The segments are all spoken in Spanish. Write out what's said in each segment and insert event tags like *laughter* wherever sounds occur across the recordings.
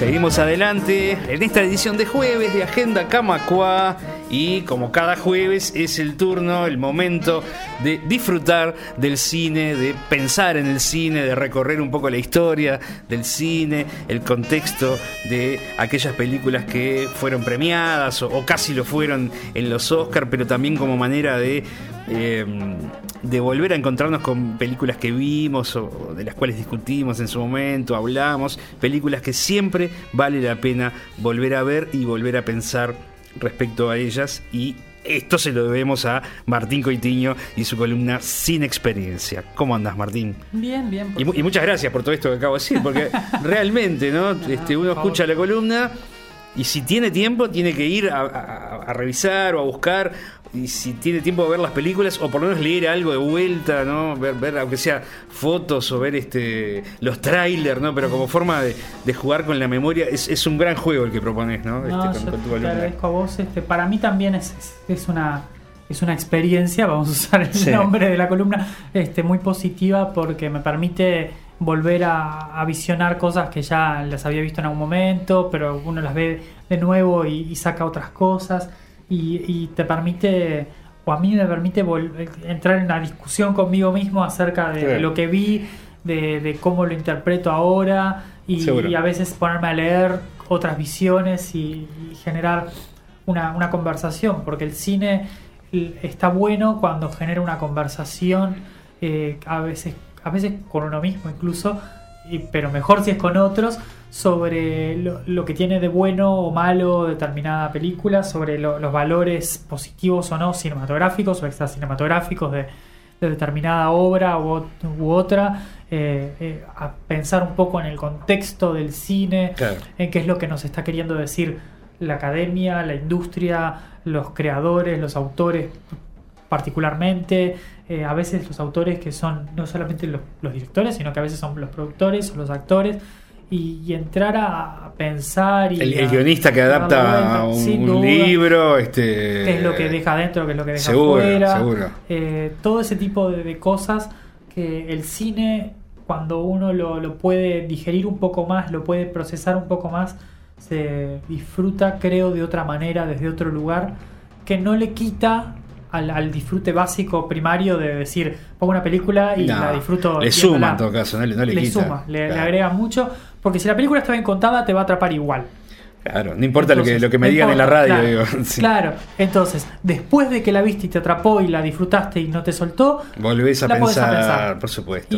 Seguimos adelante en esta edición de jueves de Agenda Camacua y como cada jueves es el turno, el momento de disfrutar del cine, de pensar en el cine, de recorrer un poco la historia del cine, el contexto de aquellas películas que fueron premiadas o, casi lo fueron en los Oscars, pero también como manera de eh, de volver a encontrarnos con películas que vimos o de las cuales discutimos en su momento, hablamos, películas que siempre vale la pena volver a ver y volver a pensar respecto a ellas y esto se lo debemos a Martín Coitiño y su columna Sin Experiencia. ¿Cómo andas, Martín? Bien, bien. Y, y, muchas gracias por todo esto que acabo de decir, porque *laughs* realmente, ¿no? Este, uno escucha la columna y si tiene tiempo, tiene que ir a, revisar o a buscar. Y si tiene tiempo de ver las películas, o por lo menos leer algo de vuelta, ¿no? Ver, ver aunque sea fotos o ver este los trailers, ¿no? Pero como forma de, jugar con la memoria, es, un gran juego el que propones, ¿no? este, te agradezco a vos. Este, para mí también es, es, una es una experiencia, vamos a usar el nombre de la columna, este, muy positiva porque me permite volver a, visionar cosas que ya las había visto en algún momento, pero uno las ve de nuevo y, saca otras cosas y, te permite, o a mí me permite entrar en una discusión conmigo mismo acerca de, lo que vi, de, cómo lo interpreto ahora y, a veces ponerme a leer otras visiones y, generar una, una conversación, porque el cine está bueno cuando genera una conversación, eh, a veces a veces con uno mismo incluso, pero mejor si es con otros, sobre lo, que tiene de bueno o malo determinada película, sobre los valores positivos o no cinematográficos o extra cinematográficos de, determinada obra u, otra, eh, eh, a pensar un poco en el contexto del cine, en qué es lo que nos está queriendo decir la academia, la industria, los creadores, los autores particularmente, eh, a veces los autores que son no solamente los, directores, sino que a veces son los productores o los actores, y, entrar a pensar. Y el, guionista que adapta un, libro, este, qué es lo que deja adentro, qué es lo que deja fuera. Eh, todo ese tipo de, cosas que el cine, cuando uno lo, lo puede digerir un poco más, lo puede procesar un poco más, se disfruta, creo, de otra manera, desde otro lugar, que no le quita al, disfrute básico primario de decir, pongo una película y la disfruto. Le suma en todo caso, no le, le, suma, le, agrega mucho, porque si la película está bien contada, te va a atrapar igual. Claro, no importa lo, que, lo que me digan en la radio. Claro, digo. *laughs* claro, entonces, después de que la viste y te atrapó y la disfrutaste y no te soltó, volvés a, pensar, por supuesto.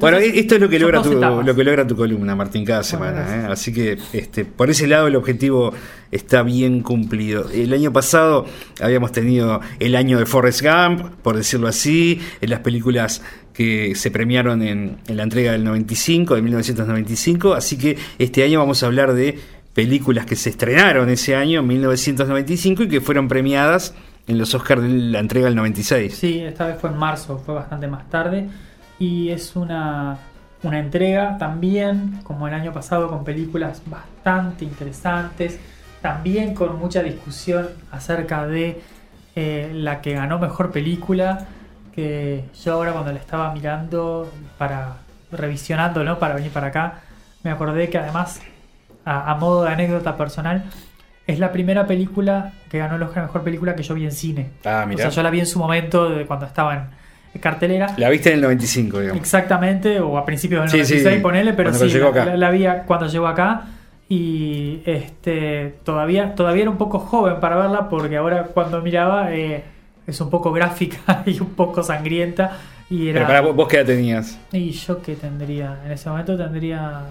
bueno, esto es lo que, logra tu, lo que logra tu columna, Martín, cada semana. ¿eh? Así que este, por ese lado el objetivo está bien cumplido. El año pasado habíamos tenido el año de Forrest Gump, por decirlo así, en las películas que se premiaron en, en la entrega del 95, de 1995, así que este año vamos a hablar de películas que se estrenaron ese año, 1995, y que fueron premiadas en los Oscars de la entrega del 96. Sí, esta vez fue en marzo, fue bastante más tarde. Y es una, una entrega también, como el año pasado, con películas bastante interesantes. También con mucha discusión acerca de eh, la que ganó mejor película. Que yo ahora cuando la estaba mirando para revisionando, ¿no? Para venir para acá, me acordé que además a, modo de anécdota personal, es la primera película que ganó el Oscar Mejor Película que yo vi en cine. Ah, mira. O sea, yo la vi en su momento, de cuando estaba en cartelera. La viste en el 95, digamos. Exactamente, o a principios del 96, ponele, pero sí, la, la, vi cuando llegó acá. Y este todavía, todavía era un poco joven para verla, porque ahora cuando miraba eh, es un poco gráfica *laughs* y un poco sangrienta. Pero para vos, qué edad tenías? Y yo que tendría, en ese momento tendría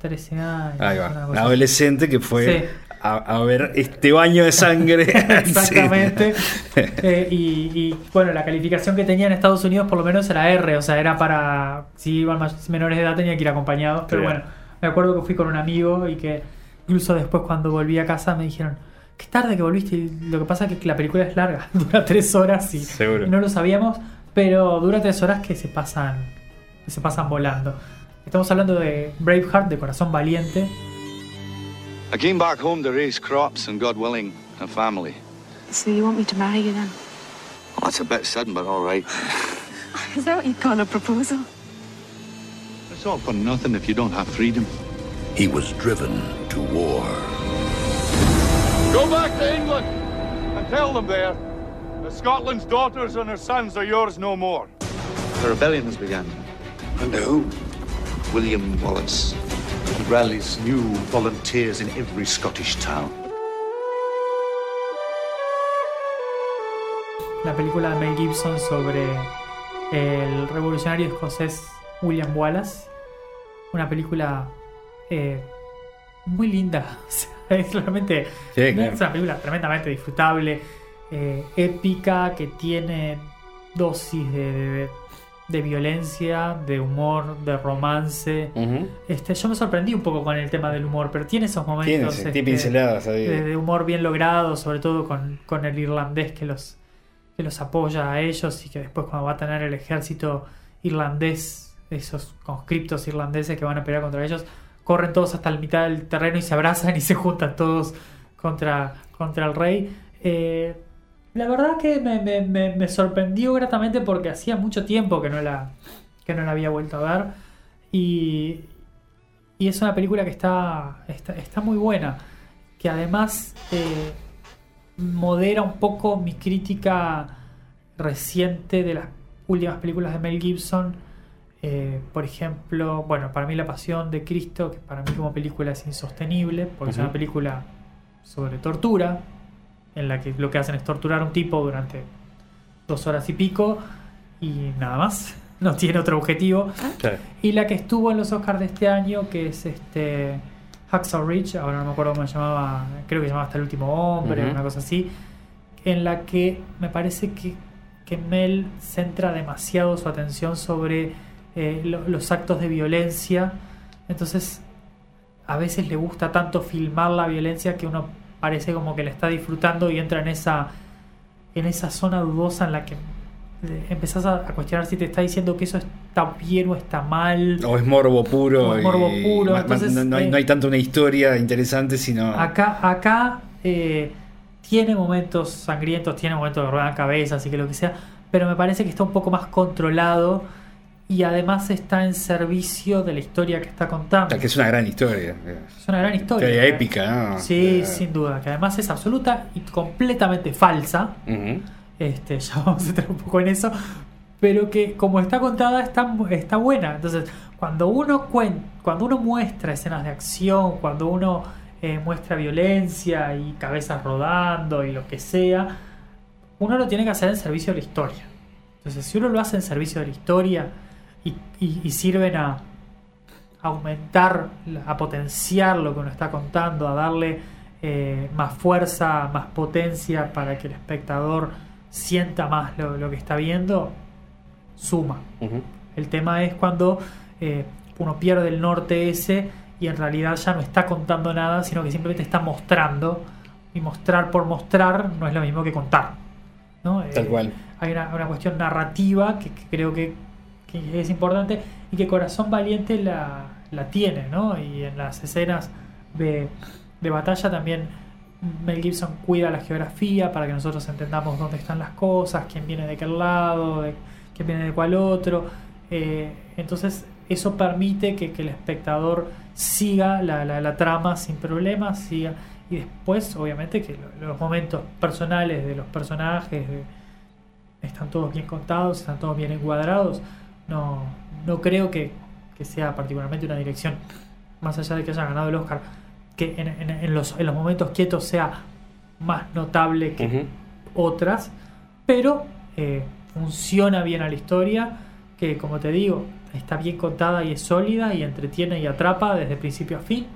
13 años. Ahí va. adolescente que fue a, ver este baño de sangre. *laughs* Exactamente. *laughs* Eh, y, bueno, la calificación que tenía en Estados Unidos por lo menos era R, o sea, era para, si iban menores de edad tenía que ir acompañados. Pero bueno, me acuerdo que fui con un amigo y que incluso después cuando volví a casa me dijeron, qué tarde que volviste. Y lo que pasa es que la película es larga, *laughs* dura tres horas y no lo sabíamos. Pero dura tres horas que se pasan, que se pasan volando. Estamos hablando de Braveheart, de Corazón Valiente. I came back home to raise crops and, God willing, a family. So you want me to marry you then? Well, that's a bit sudden, but all right. *laughs* Is that what you call a proposal? It's all for nothing if you don't have freedom. He was driven to war. Go back to England and tell them there Scotland's daughters and her sons are yours no more. A rebellion has begun. Under who? William Wallace. He rallies new volunteers in every Scottish town. La película de Mel Gibson sobre el revolucionario escocés William Wallace. Una película eh, muy linda. *laughs* O sea, es realmente Sí, claro. es una película tremendamente disfrutable, eh, épica, que tiene dosis de, de- de violencia, de humor, de romance. Este, yo me sorprendí un poco con el tema del humor, pero tiene esos momentos Tiene, este, tiene pinceladas ahí. de, de humor bien logrado, sobre todo con, con el irlandés que los, que los apoya a ellos y que después cuando va a tener el ejército irlandés, esos conscriptos irlandeses que van a pelear contra ellos, corren todos hasta la mitad del terreno y se abrazan y se juntan todos contra, contra el rey. Eh, la verdad que me, me- me- me sorprendió gratamente porque hacía mucho tiempo que no la, que no la había vuelto a ver. Y, y es una película que está, está, está muy buena. Que además eh, modera un poco mi crítica reciente de las últimas películas de Mel Gibson. Eh, por ejemplo, bueno, para mí La Pasión de Cristo, que para mí como película es insostenible, porque es una película sobre tortura, en la que lo que hacen es torturar a un tipo durante dos horas y pico y nada más. *laughs* No tiene otro objetivo. Y la que estuvo en los Oscars de este año, que es este Hacksaw Ridge, ahora no me acuerdo cómo se llamaba, creo que se llamaba Hasta el último hombre, Ujú. una cosa así, en la que me parece que, que Mel centra demasiado su atención sobre eh, lo- los actos de violencia. Entonces, a veces le gusta tanto filmar la violencia que uno parece como que la está disfrutando y entra en esa, en esa zona dudosa en la que eh, empezás a, cuestionar si te está diciendo que eso está bien o está mal. O es morbo puro. O es morbo puro, entonces, no, no hay, eh, no hay tanto una historia interesante, sino. Acá, acá eh, tiene momentos sangrientos, tiene momentos de ruedan cabezas y que lo que sea, pero me parece que está un poco más controlado y además está en servicio de la historia que está contando. Que es una gran historia. Es una gran historia. Historia épica, ¿no? Sí, Eh, sin duda, que además es absoluta y completamente falsa. Este, *laughs* ya vamos a entrar un poco en eso. Pero que como está contada está, está buena. Entonces, cuando uno cuen- cuando uno muestra escenas de acción, cuando uno eh, muestra violencia y cabezas rodando y lo que sea, uno lo tiene que hacer en servicio de la historia. Entonces, si uno lo hace en servicio de la historia y, y- y sirven a aumentar, a potenciar lo que uno está contando, a darle eh, más fuerza, más potencia para que el espectador sienta más lo, lo que está viendo, suma. El tema es cuando eh, uno pierde el norte ese y en realidad ya no está contando nada, sino que simplemente está mostrando. Y mostrar por mostrar no es lo mismo que contar. ¿no? Tal Eh, cual. Hay una, una cuestión narrativa que, que creo que, es importante y que Corazón Valiente la, la tiene. ¿no? Y en las escenas de, de batalla también Mel Gibson cuida la geografía para que nosotros entendamos dónde están las cosas, quién viene de qué lado, de, quién viene de cuál otro. Eh, entonces eso permite que, que el espectador siga la, la- trama sin problemas, siga y después obviamente que lo- los momentos personales de los personajes están todos bien contados, están todos bien encuadrados. No, no creo que, que sea particularmente una dirección, más allá de que haya ganado el Oscar, que en, en- en los, en los momentos quietos sea más notable que otras, pero eh, funciona bien a la historia, que como te digo, está bien contada y es sólida y entretiene y atrapa desde principio a fin.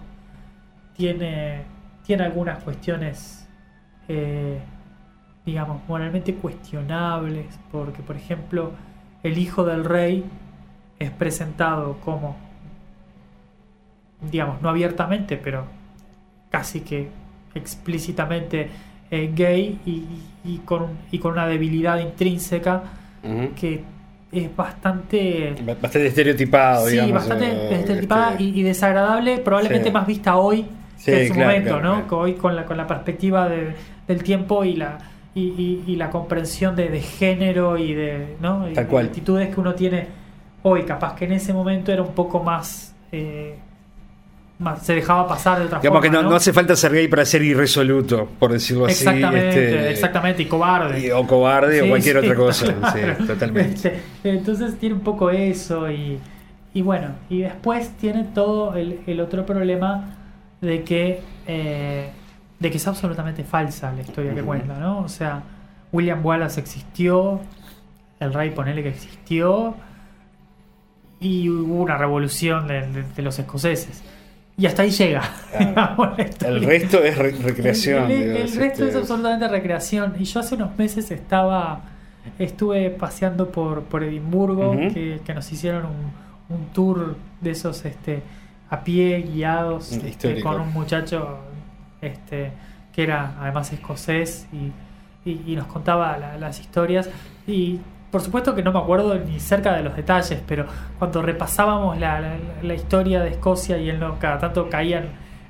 Tiene, tiene algunas cuestiones, eh, digamos, moralmente cuestionables, porque por ejemplo, el hijo del rey es presentado como, digamos, no abiertamente, pero casi que explícitamente eh, gay y, y con, y con una debilidad intrínseca que es bastante Bastante estereotipado, sí, digamos. bastante eh, estereotipada este, y, y desagradable, probablemente Sí. más vista hoy Sí, que en su claro, momento, claro, ¿no? claro. Que hoy con la, con la perspectiva de- del tiempo y la y, y- y la comprensión de, de género y de, ¿no? Y Tal de cual. actitudes que uno tiene hoy, capaz que en ese momento era un poco más eh, se dejaba pasar de otra Digamos que no, no hace falta ser gay para ser irresoluto, por decirlo así. Exactamente, este, exactamente, y cobarde. y- o cobarde o cualquier sí, otra cosa. *laughs* claro. Sí, totalmente. Este, entonces tiene un poco eso y, y bueno, y después tiene todo el, el otro problema de que eh, de que es absolutamente falsa la historia que cuenta, ¿no? O sea, William Wallace existió, el rey ponele que existió y hubo una revolución de, de- de los escoceses. Y hasta ahí llega. El resto es re- recreación. El, resto este, es absolutamente recreación. Y yo hace unos meses estaba. Estuve paseando por, por Edimburgo, que, que nos hicieron un, un tour de esos este, a pie, guiados, Mm, este, con un muchacho este, que era además escocés y, y- y nos contaba la- las historias. Y por supuesto que no me acuerdo ni cerca de los detalles, pero cuando repasábamos la, la- la historia de Escocia y él no, cada tanto caían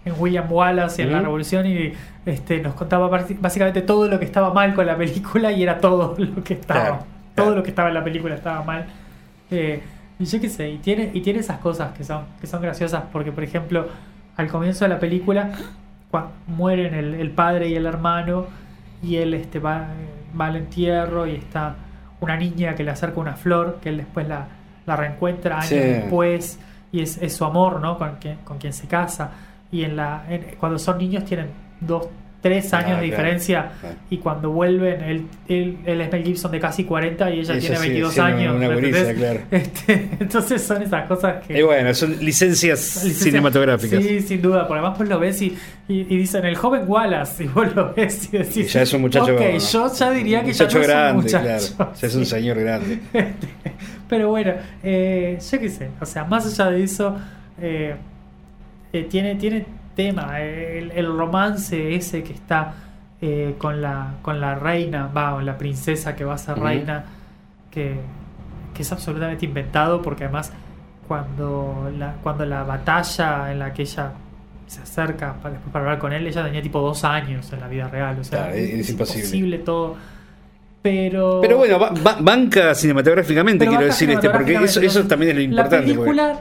en William Wallace y en la Ujú. revolución y este, nos contaba básicamente todo lo que estaba mal con la película y era todo lo que estaba Claro, todo claro. lo que estaba en la película estaba mal Eh, y yo qué sé y tiene y tiene esas cosas que son que son graciosas porque por ejemplo al comienzo de la película mueren el, el padre y el hermano y él este va, va al entierro y está una niña que le acerca una flor que él después la, la reencuentra años Sí. después y es, es su amor ¿no? con, quien, con quien se casa y en la en- cuando son niños tienen dos tres años Ah, de claro. diferencia Claro. y cuando vuelven él, él, él es Mel Gibson de casi 40 y ella ella tiene sigue 22 siendo años una ¿me gurisa, claro. *laughs* Este, entonces son esas cosas que Y bueno, son licencias Licencia- cinematográficas. Sí, sin duda, porque además vos lo ves y, y, y dicen el joven Wallace, *laughs* y vos lo ves y decís. Y ya es un muchacho. Ok, yo ya diría que muchacho ya no es un grande, muchacho. claro. Ya es un *laughs* Sí. señor grande. Este, Pero bueno, eh, yo qué sé, o sea, más allá de eso, eh, eh, tiene, tiene tema, el, el romance ese que está eh, con, la, con la reina, va, o la princesa que va a ser reina, que, que es absolutamente inventado porque además cuando la, cuando la batalla en la que ella se acerca para, después para hablar con él, ella tenía tipo dos años en la vida real, o sea, Claro, es- es imposible. todo. Pero, Pero bueno, ba- ba- banca cinematográficamente, pero quiero banca decir, este, porque eso, eso también es lo importante. La porque- película,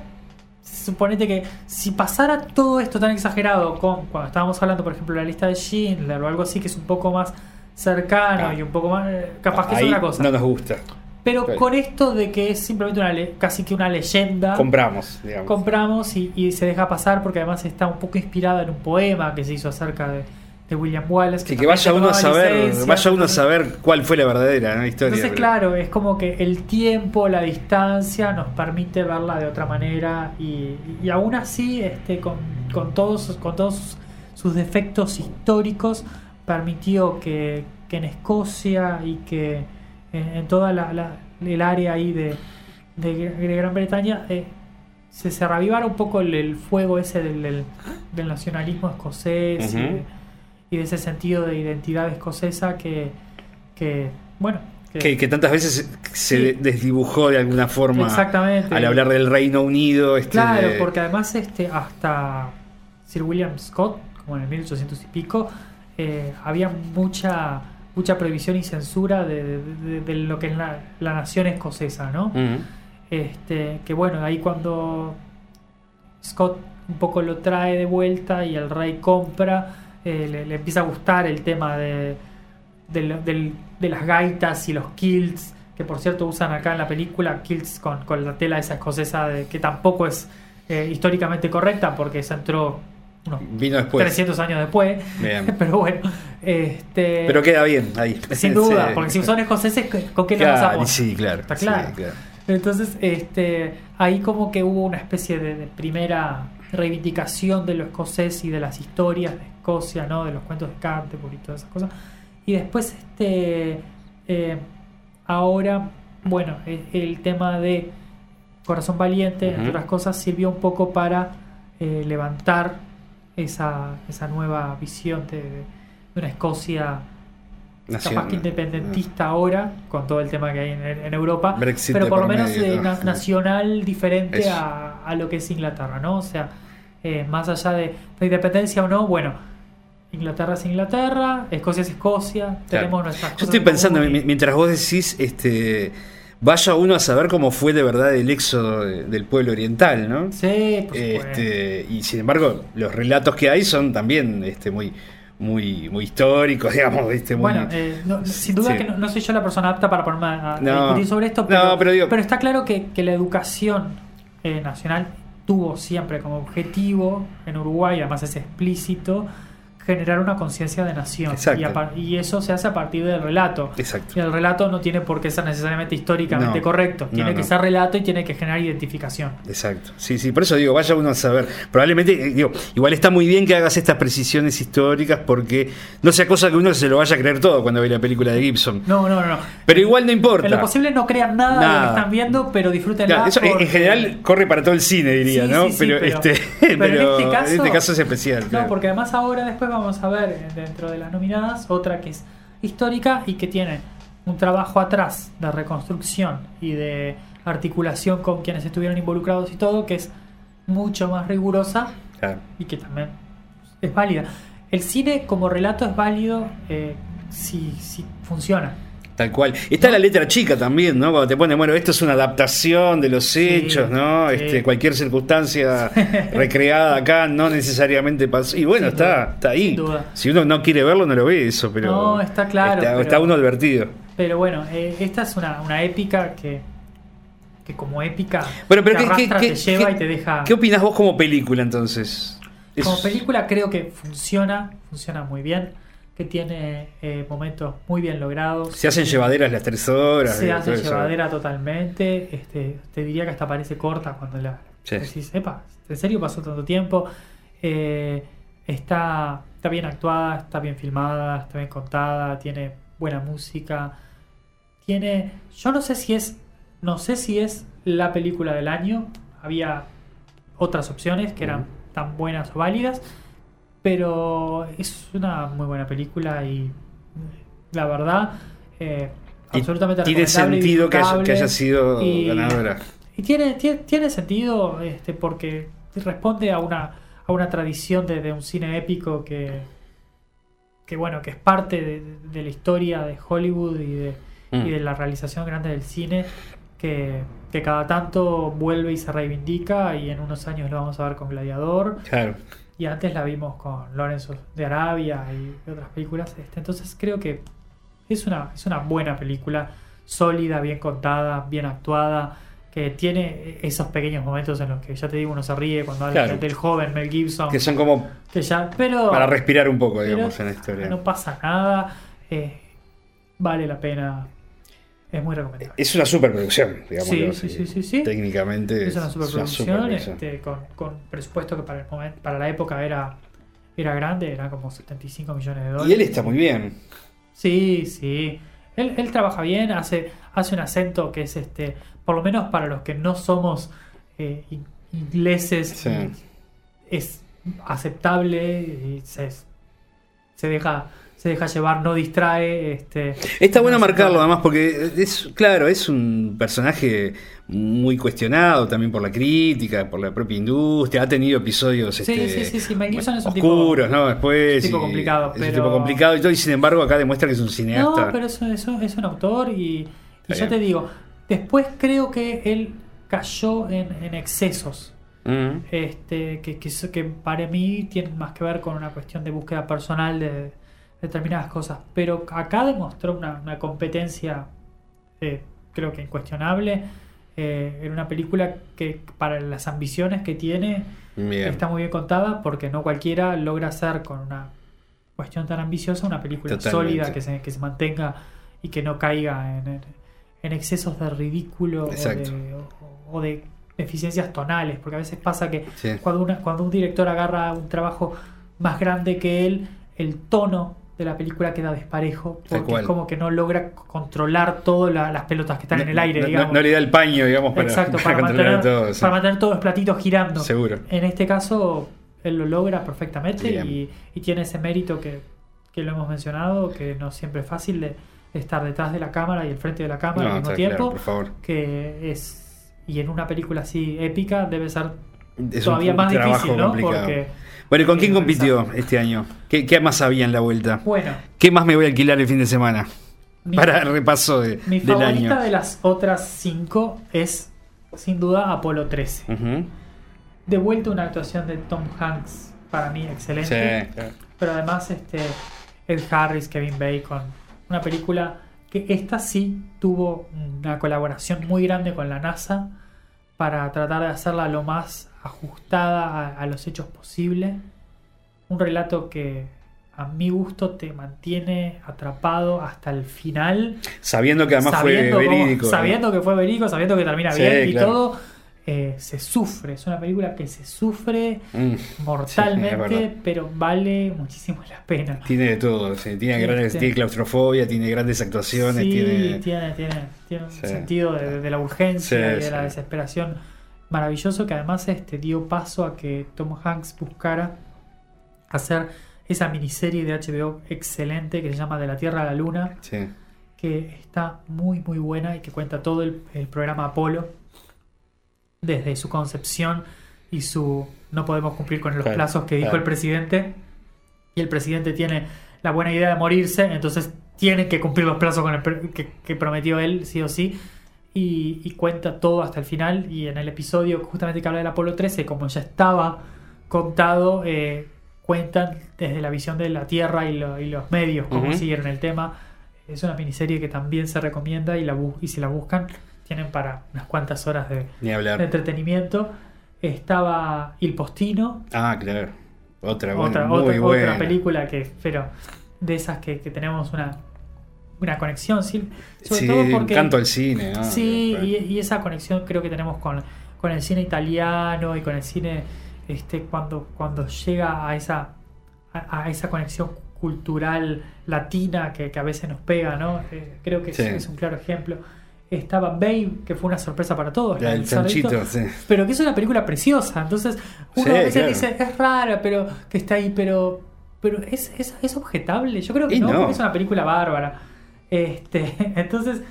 suponete que si pasara todo esto tan exagerado con cuando estábamos hablando, por ejemplo, de la lista de Schindler o algo así, que es un poco más cercano Ah. y un poco más. eh, capaz que es otra cosa. no nos gusta. Pero Claro. con esto de que es simplemente una le- casi que una leyenda. Compramos, digamos. compramos y, y se deja pasar porque además está un poco inspirada en un poema que se hizo acerca de, de William Wallace. Sí, que también vaya uno a saber, vaya uno a saber cuál fue la verdadera ¿no? historia. Entonces, claro, es como que el tiempo, la distancia nos permite verla de otra manera y, y aún así, este, con, con todos, con todos sus, defectos históricos, permitió que, que en Escocia y que en, en toda la, la- el área ahí de, de, de Gran Bretaña eh, se, se reavivara un poco el, el fuego ese del, del- del nacionalismo escocés y de ese sentido de identidad escocesa que, que bueno, que- que, que tantas veces se Sí. desdibujó de alguna forma Exactamente. al hablar del Reino Unido. Este, claro, de- porque además este hasta Sir William Scott, como en el 1800 y pico, eh, había mucha mucha prohibición y censura de, de- de- de lo que es la, la nación escocesa, ¿no? Este, que bueno, ahí cuando Scott un poco lo trae de vuelta y el rey compra, eh, le, le empieza a gustar el tema de, de, las gaitas y los kilts, que por cierto usan acá en la película kilts con, con la tela esa escocesa de, que tampoco es eh, históricamente correcta porque se entró unos Vino después. 300 años después. Bien. *laughs* Pero bueno, este, Pero queda bien ahí. sin duda, Sí. porque si son escoceses, ¿con qué nos Claro, basamos? sí, claro. Está sí, claro. claro. Entonces, este, ahí como que hubo una especie de, de primera reivindicación de lo escocés y de las historias de Escocia, ¿no? De los cuentos de Canterbury y todas esas cosas. Y después, este, eh, ahora, bueno, e- el tema de Corazón Valiente, entre otras cosas, sirvió un poco para eh, levantar esa, esa nueva visión de, de una Escocia Nación- capaz que independentista ahora, con todo el tema que hay en, en Europa, Brexit pero por lo menos medio, eh, ¿no? na- nacional diferente a, a lo que es Inglaterra, ¿no? O sea, eh, más allá de, de independencia o no, bueno, Inglaterra es Inglaterra, Escocia es Escocia, tenemos nuestras Yo cosas estoy en pensando, mientras vos decís, este vaya uno a saber cómo fue de verdad el éxodo de- del pueblo oriental, ¿no? Sí, por. Este, y sin embargo, los relatos que hay son también este, muy, muy, muy históricos, *laughs* digamos. Este, muy- Bueno, eh, no- sin duda Sí. que no, no soy yo la persona apta para ponerme a, No. discutir sobre esto, pero, pero digo- está claro que, que la educación eh, nacional tuvo siempre como objetivo en Uruguay, además es explícito, generar una conciencia de nación. Exacto. Y, y eso se hace a partir del relato. Exacto. Y el relato no tiene por qué ser necesariamente históricamente No. correcto, No, tiene que ser relato y tiene que generar identificación. Exacto. Sí, sí, por eso digo, vaya uno a saber. Probablemente, eh, digo, igual está muy bien que hagas estas precisiones históricas porque no sea cosa que uno se lo vaya a creer todo cuando ve la película de Gibson. No, no, no. Pero igual no importa. En lo posible no crean nada, de lo que están viendo, pero disfruten Claro, eso en- en general corre para todo el cine, diría, Sí, ¿no? sí, sí, pero, pero- este, *laughs* pero pero en este caso- es especial. No, claro. porque además ahora después vamos a ver eh, dentro de las nominadas otra que es histórica y que tiene un trabajo atrás de reconstrucción y de articulación con quienes estuvieron involucrados y todo, que es mucho más rigurosa Claro. y que también es válida. El cine como relato es válido eh, si, si funciona. Tal cual. Está la letra chica también, ¿no? Cuando te pone, bueno, esto es una adaptación de los Sí, hechos, ¿no? sí. Este, cualquier circunstancia *laughs* recreada acá no necesariamente pasó. Y bueno, Sin está, duda, está ahí. sin duda. Si uno no quiere verlo, no lo ve eso, pero. No, está claro, Está, pero- está uno advertido. Pero bueno, eh, esta es una, una épica que, que como épica Bueno, pero te ¿qué, arrastra, qué, te lleva qué- y te deja... ¿Qué opinas vos como película entonces? Como Es- película creo que funciona, funciona muy bien, que tiene eh, momentos muy bien logrados. Se hacen llevaderas las tres horas. Se y hace eso. llevadera totalmente. Este, te diría que hasta parece corta cuando la Sí. decís, "Epa, ¿en serio pasó tanto tiempo? Eh, está, está bien actuada, está bien filmada, está bien contada, tiene buena música. Tiene. Yo no sé si es. No sé si es la película del año. Había otras opciones que eran tan buenas o válidas. Pero es una muy buena película y la verdad, eh, Y absolutamente tiene sentido que haya, que disfrutable. haya sido Y- ganadora. Y tiene, tiene, tiene sentido este, porque responde a una, a una tradición de, de un cine épico que, que bueno, que es parte de, de la historia de Hollywood y de, Mm. y de la realización grande del cine que, que cada tanto vuelve y se reivindica y en unos años lo vamos a ver con Gladiador Claro. Y antes la vimos con Lorenzo de Arabia y otras películas. Este, entonces creo que es una, es una buena película, sólida, bien contada, bien actuada, que tiene esos pequeños momentos en los que ya te digo uno se ríe cuando habla Claro. del joven Mel Gibson. Que son como que ya, pero, para respirar un poco, digamos, en la historia. no pasa nada. eh, vale la pena. Es muy recomendable. Es una superproducción, digamos. Sí, sí, sí, sí, sí. Técnicamente Es una superproducción superproducción. este, con, con presupuesto que para el momento, para la época era, era grande, era como 75 millones de dólares. Y él está muy bien. Sí, sí. Él, él trabaja bien, hace, hace un acento que es este, por lo menos para los que no somos eh, in- ingleses, Sí. es aceptable y se, se deja se deja llevar, no distrae. Este, Está bueno marcarlo además porque es claro, es un personaje muy cuestionado también por la crítica, por la propia industria, ha tenido episodios Sí, este, sí, sí, Gibson es un tipo- oscuros, ¿no? Después tipo y- complicado, es un tipo complicado y todo y sin embargo acá demuestra que es un cineasta. No, pero eso, eso es un autor y, y yo te digo, después creo que él cayó en, en excesos. Mm. este, que, que, que para mí tienen más que ver con una cuestión de búsqueda personal de determinadas cosas. Pero acá demostró una, una competencia, eh, creo que incuestionable, eh, en una película que para las ambiciones que tiene Bien. está muy bien contada porque no cualquiera logra hacer con una cuestión tan ambiciosa una película Totalmente. sólida que se, que se mantenga y que no caiga en, excesos de ridículo o de, o- o de deficiencias tonales, porque a veces pasa que Sí. cuando, una, cuando un director agarra un trabajo más grande que él, el tono de la película queda desparejo, porque es como que no logra controlar todas la- las pelotas que están en el aire, no, digamos. no le da el paño, digamos, para, Exacto, para *laughs* para, controlar mantener, todo. sí. para mantener todos los platitos girando. Seguro. En este caso, él lo logra perfectamente y, y tiene ese mérito que, que lo hemos mencionado, que no siempre es fácil de estar detrás de la cámara y el frente de la cámara al mismo tiempo. claro, por favor. Que es. Y en una película así épica debe ser Es todavía un más difícil, ¿no? complicado. Porque. Bueno, ¿y con quién compitió este año? ¿Qué, qué más había en la vuelta? Bueno, ¿Qué más me voy a alquilar el fin de semana? Mi- para el repaso de- Mi del favorita año. de las otras cinco es, sin duda, Apolo 13. Ujú. De vuelta una actuación de Tom Hanks, para mí excelente. Sí, claro. Pero además, este, Ed Harris, Kevin Bacon. Una película que esta sí tuvo una colaboración muy grande con la NASA para tratar de hacerla lo más ajustada a, a los hechos posible. Un relato que a mi gusto te mantiene atrapado hasta el final. Sabiendo que además sabiendo fue cómo- verídico. ¿no? sabiendo que fue verídico, sabiendo que termina Sí, bien y claro. todo. eh, se sufre, es una película que se sufre Mm. Mortalmente, pero vale muchísimo la pena. Tiene de todo, sí, tiene, grandes, Este- tiene claustrofobia, tiene grandes actuaciones, tiene... tiene, tiene, tiene un sentido de, de la urgencia y de la desesperación maravilloso que además este, dio paso a que Tom Hanks buscara hacer esa miniserie de HBO excelente que se llama De la Tierra a la Luna, Sí. que está muy muy buena y que cuenta todo el, el programa Apolo desde su concepción y su no podemos cumplir con los Claro, plazos que dijo claro. el presidente y el presidente tiene la buena idea de morirse entonces tiene que cumplir los plazos con el que, que prometió él sí o sí y, y cuenta todo hasta el final y en el episodio justamente que habla del Apolo 13 como ya estaba contado eh, cuentan desde la visión de la Tierra y, lo- y los medios cómo siguieron el tema es una miniserie que también se recomienda y, la y si la buscan tienen para unas cuantas horas de, entretenimiento. Estaba Il Postino, Ah, claro. Otra, buena, otra, muy otra, buena. otra película que, pero de esas que, que tenemos una, una conexión, sí, sobre sí, todo porque canto al cine. ¿no? Sí, y, y esa conexión creo que tenemos con, con el cine italiano y con el cine este cuando, cuando llega a esa a, a esa conexión cultural latina que, que a veces nos pega, ¿no? Eh, creo que es- Sí. es, un claro ejemplo. Estaba Babe, que fue una sorpresa para todos. La el chanchito, sí. Pero que es una película preciosa. Entonces, uno Sí, a veces claro. dice, es rara, pero que está ahí, pero pero es, es, es objetable. Yo creo que Y no, no. porque es una película bárbara. Este, *laughs* entonces,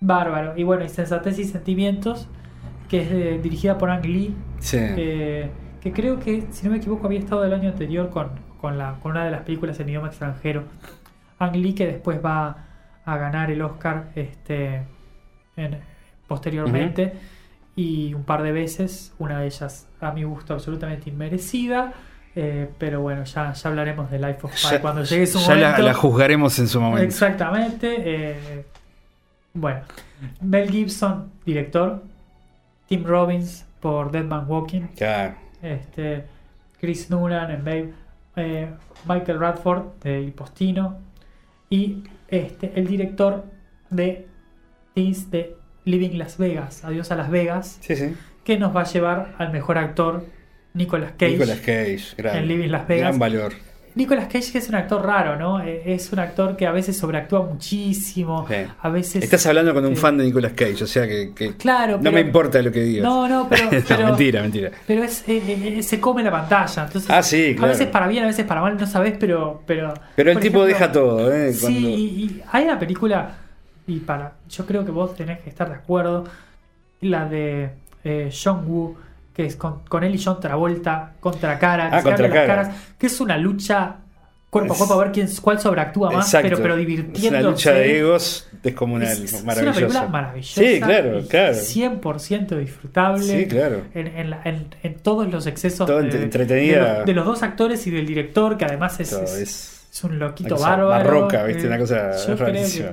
bárbaro. Y bueno, Insensatez y Sentimientos, que es de- dirigida por Ang Lee, Sí. eh, que creo que, si no me equivoco, había estado el año anterior con, con, la, con una de las películas en idioma extranjero. Ang Lee, que después va a ganar el Oscar este, en- posteriormente y un par de veces, una de ellas a mi gusto absolutamente inmerecida. Eh, pero bueno, ya, ya hablaremos de Life of Pi Ya- cuando llegue su ya la, momento. la juzgaremos en su momento. Exactamente. eh, bueno, Mel Gibson, director. Tim Robbins por Dead Man Walking. Claro. Este, Chris Noonan en Babe. eh, Michael Radford de El Postino. Y este, el director de Things de Living Las Vegas. Adiós a Las Vegas. Sí, sí. Que nos va a llevar al mejor actor, Nicolas Cage. Nicolas Cage, gran, en Living Las Vegas. gran valor. Nicolas Cage que es un actor raro, ¿no? Eh, Es un actor que a veces sobreactúa muchísimo. Sí. A veces. Estás hablando con un eh, fan de Nicolas Cage, o sea que, que Claro, no pero- me importa lo que digas. No, no, pero. *laughs* No, pero mentira, mentira. Pero es, eh, eh, se come la pantalla. Entonces, Ah, sí, A claro. veces para bien, a veces para mal, no sabes, pero. Pero, Pero el tipo ejemplo, deja todo, ¿eh? Sí, y hay una película, y para. Yo creo que vos tenés que estar de acuerdo. La de eh, John Woo, que es con, con él y John Travolta contra cara, que Ah, se contra abren las cara. caras, que es una lucha cuerpo a cuerpo a ver quién, cuál sobreactúa más, Exacto. pero, pero Es divirtiéndose. una lucha de egos descomunal, Es, es una maravillosa. película maravillosa. Sí, claro, claro. 100% disfrutable. Sí, claro. En, en en- en todos los excesos Todo de, entre- entretenida. de los, de los dos actores y del director, que además es, Todo es- es- es un loquito cosa bárbaro. barroca, ¿viste? Una cosa yo creo rarísima.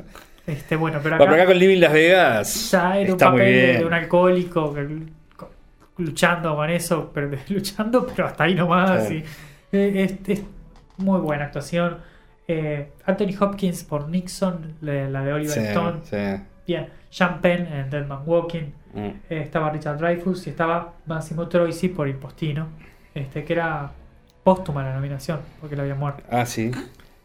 que, este, bueno, pero acá, pero acá con Living Las Vegas ya era un está muy papel de, bien. de un alcohólico que- luchando con eso, pero *laughs* luchando, pero hasta ahí nomás. Y, eh, es, es muy buena actuación. Eh, Anthony Hopkins por Nixon, la, la de Oliver Sí, Stone. sí. Bien, Sean Penn en Dead Man Walking. Mm. Eh, estaba Richard Dreyfuss y estaba Massimo Troisi por Impostino, este, que era póstuma la nominación, porque lo había muerto. Ah, sí.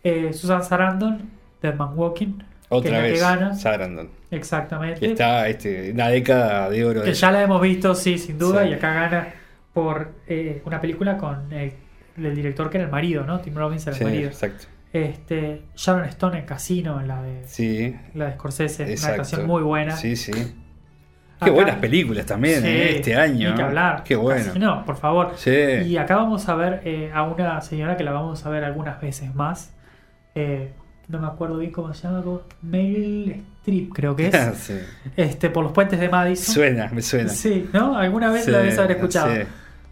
Eh, Susan Sarandon, Dead Man Walking, que Otra la vez. que gana. Sarandon. Exactamente. Que está este, una década de oro. que de- ya la hemos visto, sí, sin duda, Sí. y acá gana por eh, una película con el, el director que era el marido, ¿no? Tim Robbins era el Sí, marido. exacto. Este, Sharon Stone en Casino, en la de, Sí, la de Scorsese, una actuación muy buena. Sí, sí. Qué buenas películas también eh, este año. Ni que hablar. Qué bueno. Casino, por favor. Sí. Y acá vamos a ver eh, a una señora que la vamos a ver algunas veces más. eh, no me acuerdo bien cómo se llama, como Meryl Streep creo que es, *laughs* Sí. este, por los puentes de Madison. Suena, me suena. Sí, ¿no? Alguna vez Sí, lo debes haber escuchado. sí.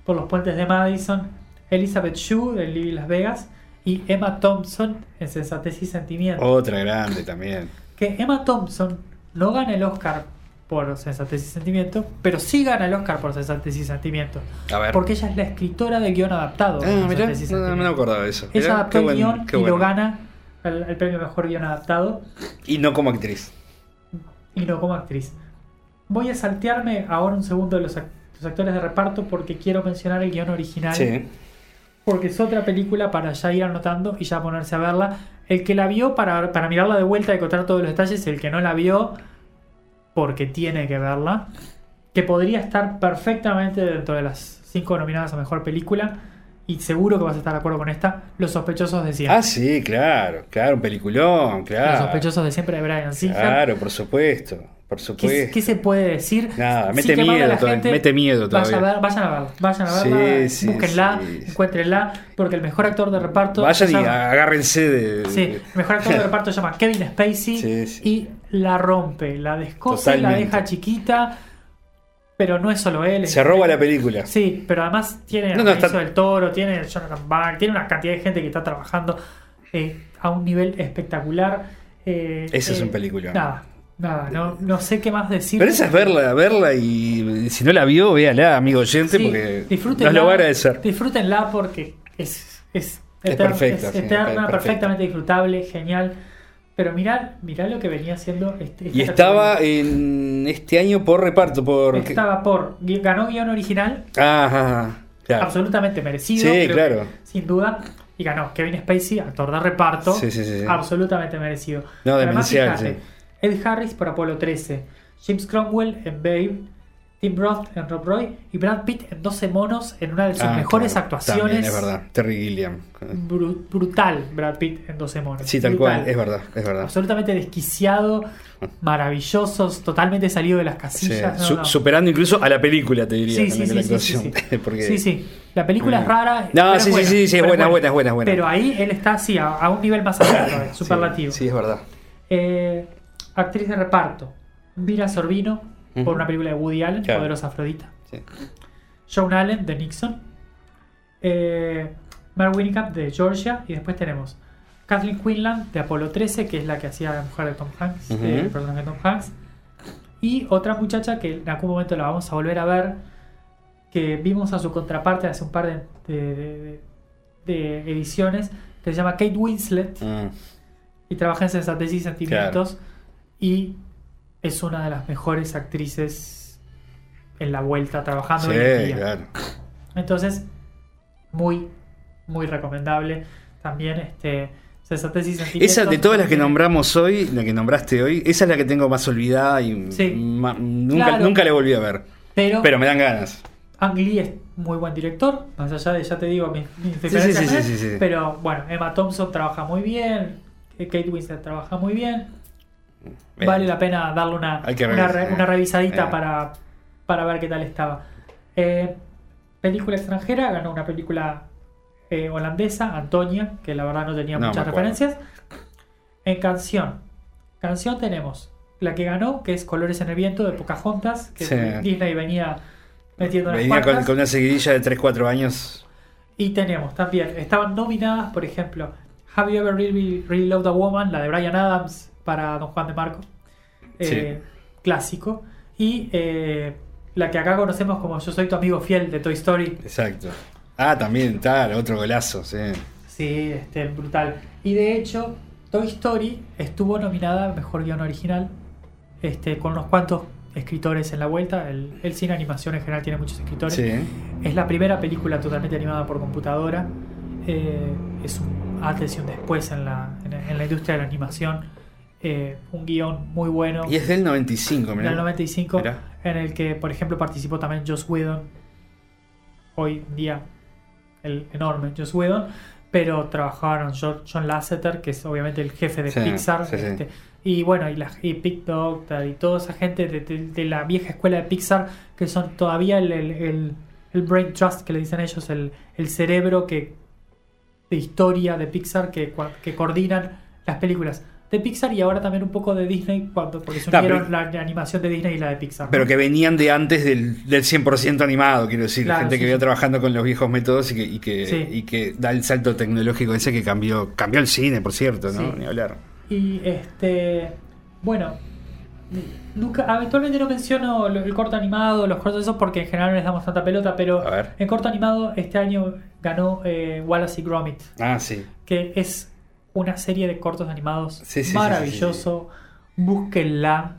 Por los puentes de Madison, Elizabeth Shue de Living Las Vegas y Emma Thompson en Sensatez y Sentimiento. Otra grande también. Que Emma Thompson no gana el Oscar por Sensatez y Sentimiento, pero sí gana el Oscar por Sensatez y Sentimiento. A ver. Porque ella es la escritora del guion adaptado. Ah, mirá, no, no me acordaba de eso. Ella Mirá, adaptó el guion y bueno. lo gana el, el premio Mejor Guión Adaptado Y no como actriz. y no como actriz. Voy a saltearme ahora un segundo de los, ac- los actores de reparto porque quiero mencionar el guion original. Sí. Porque es otra película para ya ir anotando y ya ponerse a verla. El que la vio para, para mirarla de vuelta y contar todos los detalles, el que no la vio porque tiene que verla. Que podría estar perfectamente dentro de las cinco nominadas a mejor película. Y seguro que vas a estar de acuerdo con esta. Los sospechosos de siempre. Ah, sí, claro. Claro, un peliculón, claro. Los sospechosos de siempre de Brian Singer. Claro, por supuesto. Por ¿Qué, supuesto. qué se puede decir? Nada, mete miedo todavía, gente, mete miedo Vayan a, todavía. ver, vayan a verla, vayan a Sí, verla, sí, búsquenla, sí, sí. encuéntrenla, porque el mejor actor de reparto. Vayan y llama- agárrense de. Sí, el mejor actor de reparto se llama Kevin Spacey *laughs* Sí, sí. y la rompe, la descoce, la deja chiquita, pero no es solo él. Se roba la película. Sí, pero además tiene No, no, está- del Toro, tiene Jonathan Barr, tiene una cantidad de gente que está trabajando eh, a un nivel espectacular. Eh, Ese es eh, un peliculón. Nada, nada, no, no sé qué más decir. Pero esa es verla, verla y si no la vio, véala, amigo oyente, Sí, porque disfrútenla, nos lo va a agradecer. Disfrútenla porque es, es, Es eterna, perfecta, es eterna, es perfecta. perfectamente disfrutable, genial. Pero mirá, mirá lo que venía haciendo este. Y esta estaba categoría. en este año por reparto, por. Estaba por. Ganó guion original, ajá, claro. absolutamente merecido. Sí, claro. que, sin duda. Y ganó Kevin Spacey, actor de reparto. Sí, sí, sí. Absolutamente merecido. No, demencial. Ed Harris por Apolo 13, James Cromwell en Babe, Tim Roth en Rob Roy y Brad Pitt en 12 monos en una de sus Ah, mejores claro, actuaciones. Es verdad. Terry Gilliam. Bru- brutal Brad Pitt en 12 monos. Sí, tal Brutal. cual, es verdad, es verdad. Absolutamente desquiciado, maravilloso, totalmente salido de las Sí, casillas. no, su- no. Superando incluso a la película, te diría. Sí, sí, la- sí, sí, sí, actuación. sí. *laughs* Porque- Sí, sí. La película es rara. No, pero es sí, sí, buena, sí, sí, es buena, buena, buena, buena. Pero ahí él está así, a, a un nivel más alto, todavía, *coughs* superlativo. Sí, sí, es verdad. Eh, actriz de reparto: Vira Sorbino, Por una película de Woody Allen, Claro. Poderosa Afrodita. Sí. Joan Allen, de Nixon. Eh, Mark Winnicamp, de Georgia. Y después tenemos Kathleen Quinlan, de Apolo 13, que es la que hacía la mujer de Tom Hanks, el personaje de Tom Hanks. Y otra muchacha que en algún momento la vamos a volver a ver, que vimos a su contraparte hace un par de, de- de- de ediciones, que se llama Kate Winslet Mm, y trabaja en Sensatez y Sentimientos y es una de las mejores actrices en la vuelta trabajando sí, en día. claro. Entonces, muy, muy recomendable. También este. Esa de todas las que nombramos hoy, la que nombraste hoy, esa es la que tengo más olvidada y Sí. nunca, Claro. nunca la volví a ver. Pero, Pero me dan ganas. Ang Lee es muy buen director, más allá de, ya te digo, mis, sí, sí. Pero bueno, Emma Thompson trabaja muy bien, Kate Winslet trabaja muy bien. Bien. Vale la pena darle una, una, revisar, re- una revisadita Eh. para, para ver qué tal estaba. Eh, película extranjera, ganó una película eh, holandesa, Antonia, que la verdad no tenía No, muchas referencias. En canción, canción tenemos la que ganó, que es Colores en el Viento de Pocahontas, que Sí. Disney venía metiendo Venía con, cuantas. con una seguidilla de 3-4 años. Y tenemos también, estaban nominadas, por ejemplo, Have You Ever Really, really Loved a Woman, la de Brian Adams para Don Juan de Marco, eh, clásico, y eh, la que acá conocemos como Yo Soy Tu Amigo Fiel de Toy Story, Exacto. Ah, también, tal, otro golazo, sí. sí, este, brutal. Y de hecho, Toy Story estuvo nominada a Mejor Guión Original, este, con unos cuantos escritores en la vuelta, el, el cine animación en general tiene muchos escritores. Sí. Es la primera película totalmente animada por computadora. Eh, es un antes y un después en la, en, en la industria de la animación. Eh, un guion muy bueno. Y es del 95, mirá. del 95, Mirá. en el que, por ejemplo, participó también Joss Whedon. Hoy en día, el enorme Joss Whedon. Pero trabajaron John, Lasseter, que es obviamente el jefe de Sí, Pixar. sí, sí. este, y bueno, y, la, y Pete Doctor y toda esa gente de, de- de la vieja escuela de Pixar, que son todavía el, el- el- el brain trust que le dicen ellos, el, el cerebro que de historia de Pixar que, que coordinan las películas de Pixar y ahora también un poco de Disney cuando porque se unieron la, la animación de Disney y la de Pixar. ¿no? Pero que venían de antes del, del 100% animado, quiero decir. Claro, gente sí, que sí. trabajando con los viejos métodos y que, y que, Sí. y que da el salto tecnológico ese que cambió cambió el cine, por cierto, ¿no? Ni hablar. Y este, bueno, nunca, habitualmente no menciono el corto animado, los cortos esos porque en general no les damos tanta pelota, pero A ver. el corto animado este año ganó eh, Wallace y Gromit, Ah, sí. que es una serie de cortos animados Sí, sí, sí, maravilloso. Búsquenla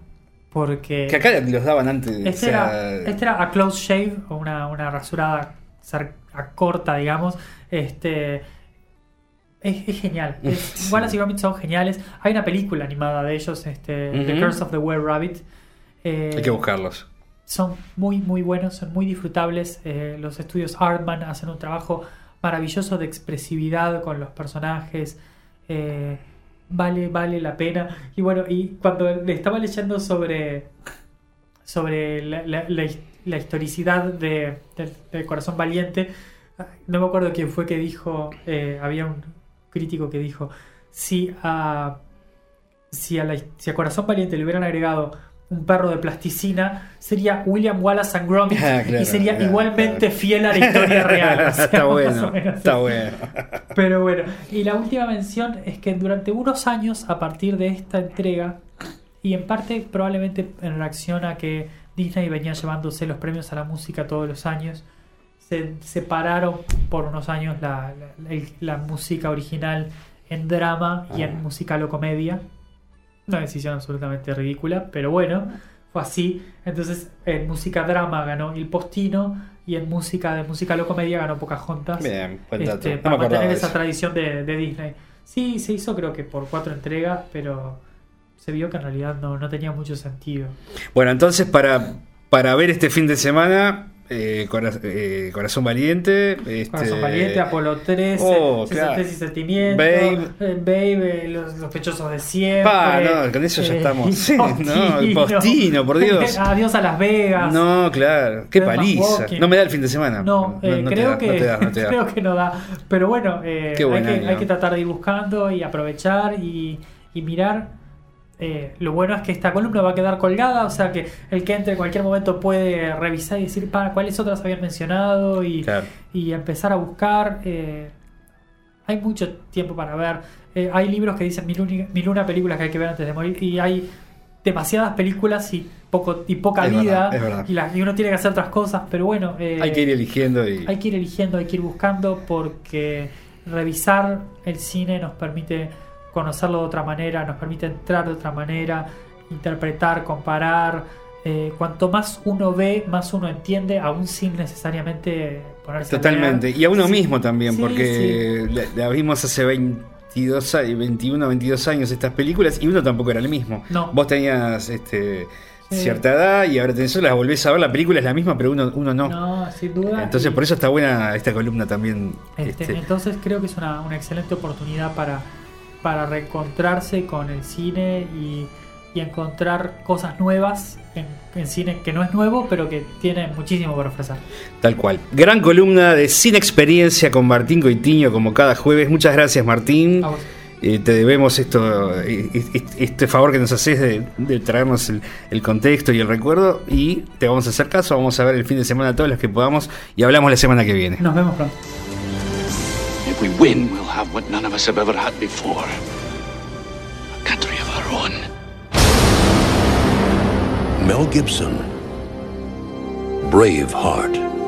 porque Que acá los daban antes. este, o sea, era, este era a close shave o una, una rasurada a corta, digamos. Este es, es genial. *laughs* Es. Wallace y Gromit son geniales. Hay una película animada de ellos, este, The. Curse of the Were Rabbit. Eh, hay que buscarlos. son muy muy buenos, son muy disfrutables. Eh, los estudios Artman hacen un trabajo maravilloso de expresividad con los personajes. Eh, vale, vale la pena. Y bueno, y cuando le estaba leyendo sobre, sobre la, la- la his- la historicidad de, del Corazón Valiente, no me acuerdo quién fue que dijo, eh, había un crítico que dijo, si a, si a, si a Corazón Valiente le hubieran agregado un perro de plasticina, sería William Wallace and Gromit *laughs* Ah, claro, y sería claro, igualmente claro. fiel a la historia *laughs* real. o sea, está bueno, está bueno. Pero bueno, y la última mención es que durante unos años, a partir de esta entrega, y en parte probablemente en reacción a que Disney venía llevándose los premios a la música todos los años, se separaron por unos años la, la- música original en drama y Ah. en musical o comedia. Una decisión absolutamente ridícula, pero bueno, fue así. Entonces, en música drama ganó Il Postino y en música de musical o comedia ganó Pocahontas. Bien. Este, No para mantener esa tradición de, de Disney. Sí, se hizo creo que por cuatro entregas, pero se vio que en realidad no, no tenía mucho sentido. Bueno, entonces para, para ver este fin de semana, eh, eh, Corazón Valiente. Este, Corazón Valiente, Apolo 13, Oh, claro. Y Sentimiento, Babe. eh, Babe, eh, los sospechosos de siempre. Pa, no, con eso ya estamos. *laughs* Sí, no, Postino, por Dios. *laughs* Adiós a Las Vegas. No, claro, qué paliza. No me da el fin de semana. No, creo, da, que, no da, no *laughs* da. creo que no da. Pero bueno, eh, hay, que, hay que tratar de ir buscando y aprovechar y, y mirar. Eh, lo bueno es que esta columna va a quedar colgada, o sea que el que entre en cualquier momento puede revisar y decir para cuáles otras habían mencionado y, Claro. y empezar a buscar. eh, hay mucho tiempo para ver. Eh, hay libros que dicen mil, una películas que hay que ver antes de morir y hay demasiadas películas y poco y poca Es vida verdad, verdad. Y, la- y uno tiene que hacer otras cosas, pero bueno. Hay que ir eligiendo y. hay que ir eligiendo, hay que ir buscando porque revisar el cine nos permite conocerlo de otra manera, nos permite entrar de otra manera, interpretar, comparar. Eh, cuanto más uno ve, más uno entiende, aún sin necesariamente ponerse Totalmente. Y a uno Sí, mismo también, sí, porque la, la vimos hace 22, a- 21, 22 años estas películas y uno tampoco era el mismo. No. Vos tenías este, Sí. cierta edad y ahora tenés las volvés a ver, la película es la misma, pero uno, uno no. No, sin duda. Entonces Y- por eso está buena esta columna también. Este, este, Entonces creo que es una, una excelente oportunidad para, para reencontrarse con el cine y, y encontrar cosas nuevas en, en cine que no es nuevo, pero que tiene muchísimo por ofrecer. Tal cual. Gran columna de Sin Experiencia con Martín Coitiño, como cada jueves. Muchas gracias, Martín. A vos. Eh, te debemos esto, eh, este favor que nos haces de, de traernos el, el contexto y el recuerdo. Y te vamos a hacer caso. Vamos a ver el fin de semana todos los que podamos. Y hablamos la semana que viene. Nos vemos pronto. We win, we'll have what none of us have ever had before a country of our own. Mel Gibson. Braveheart.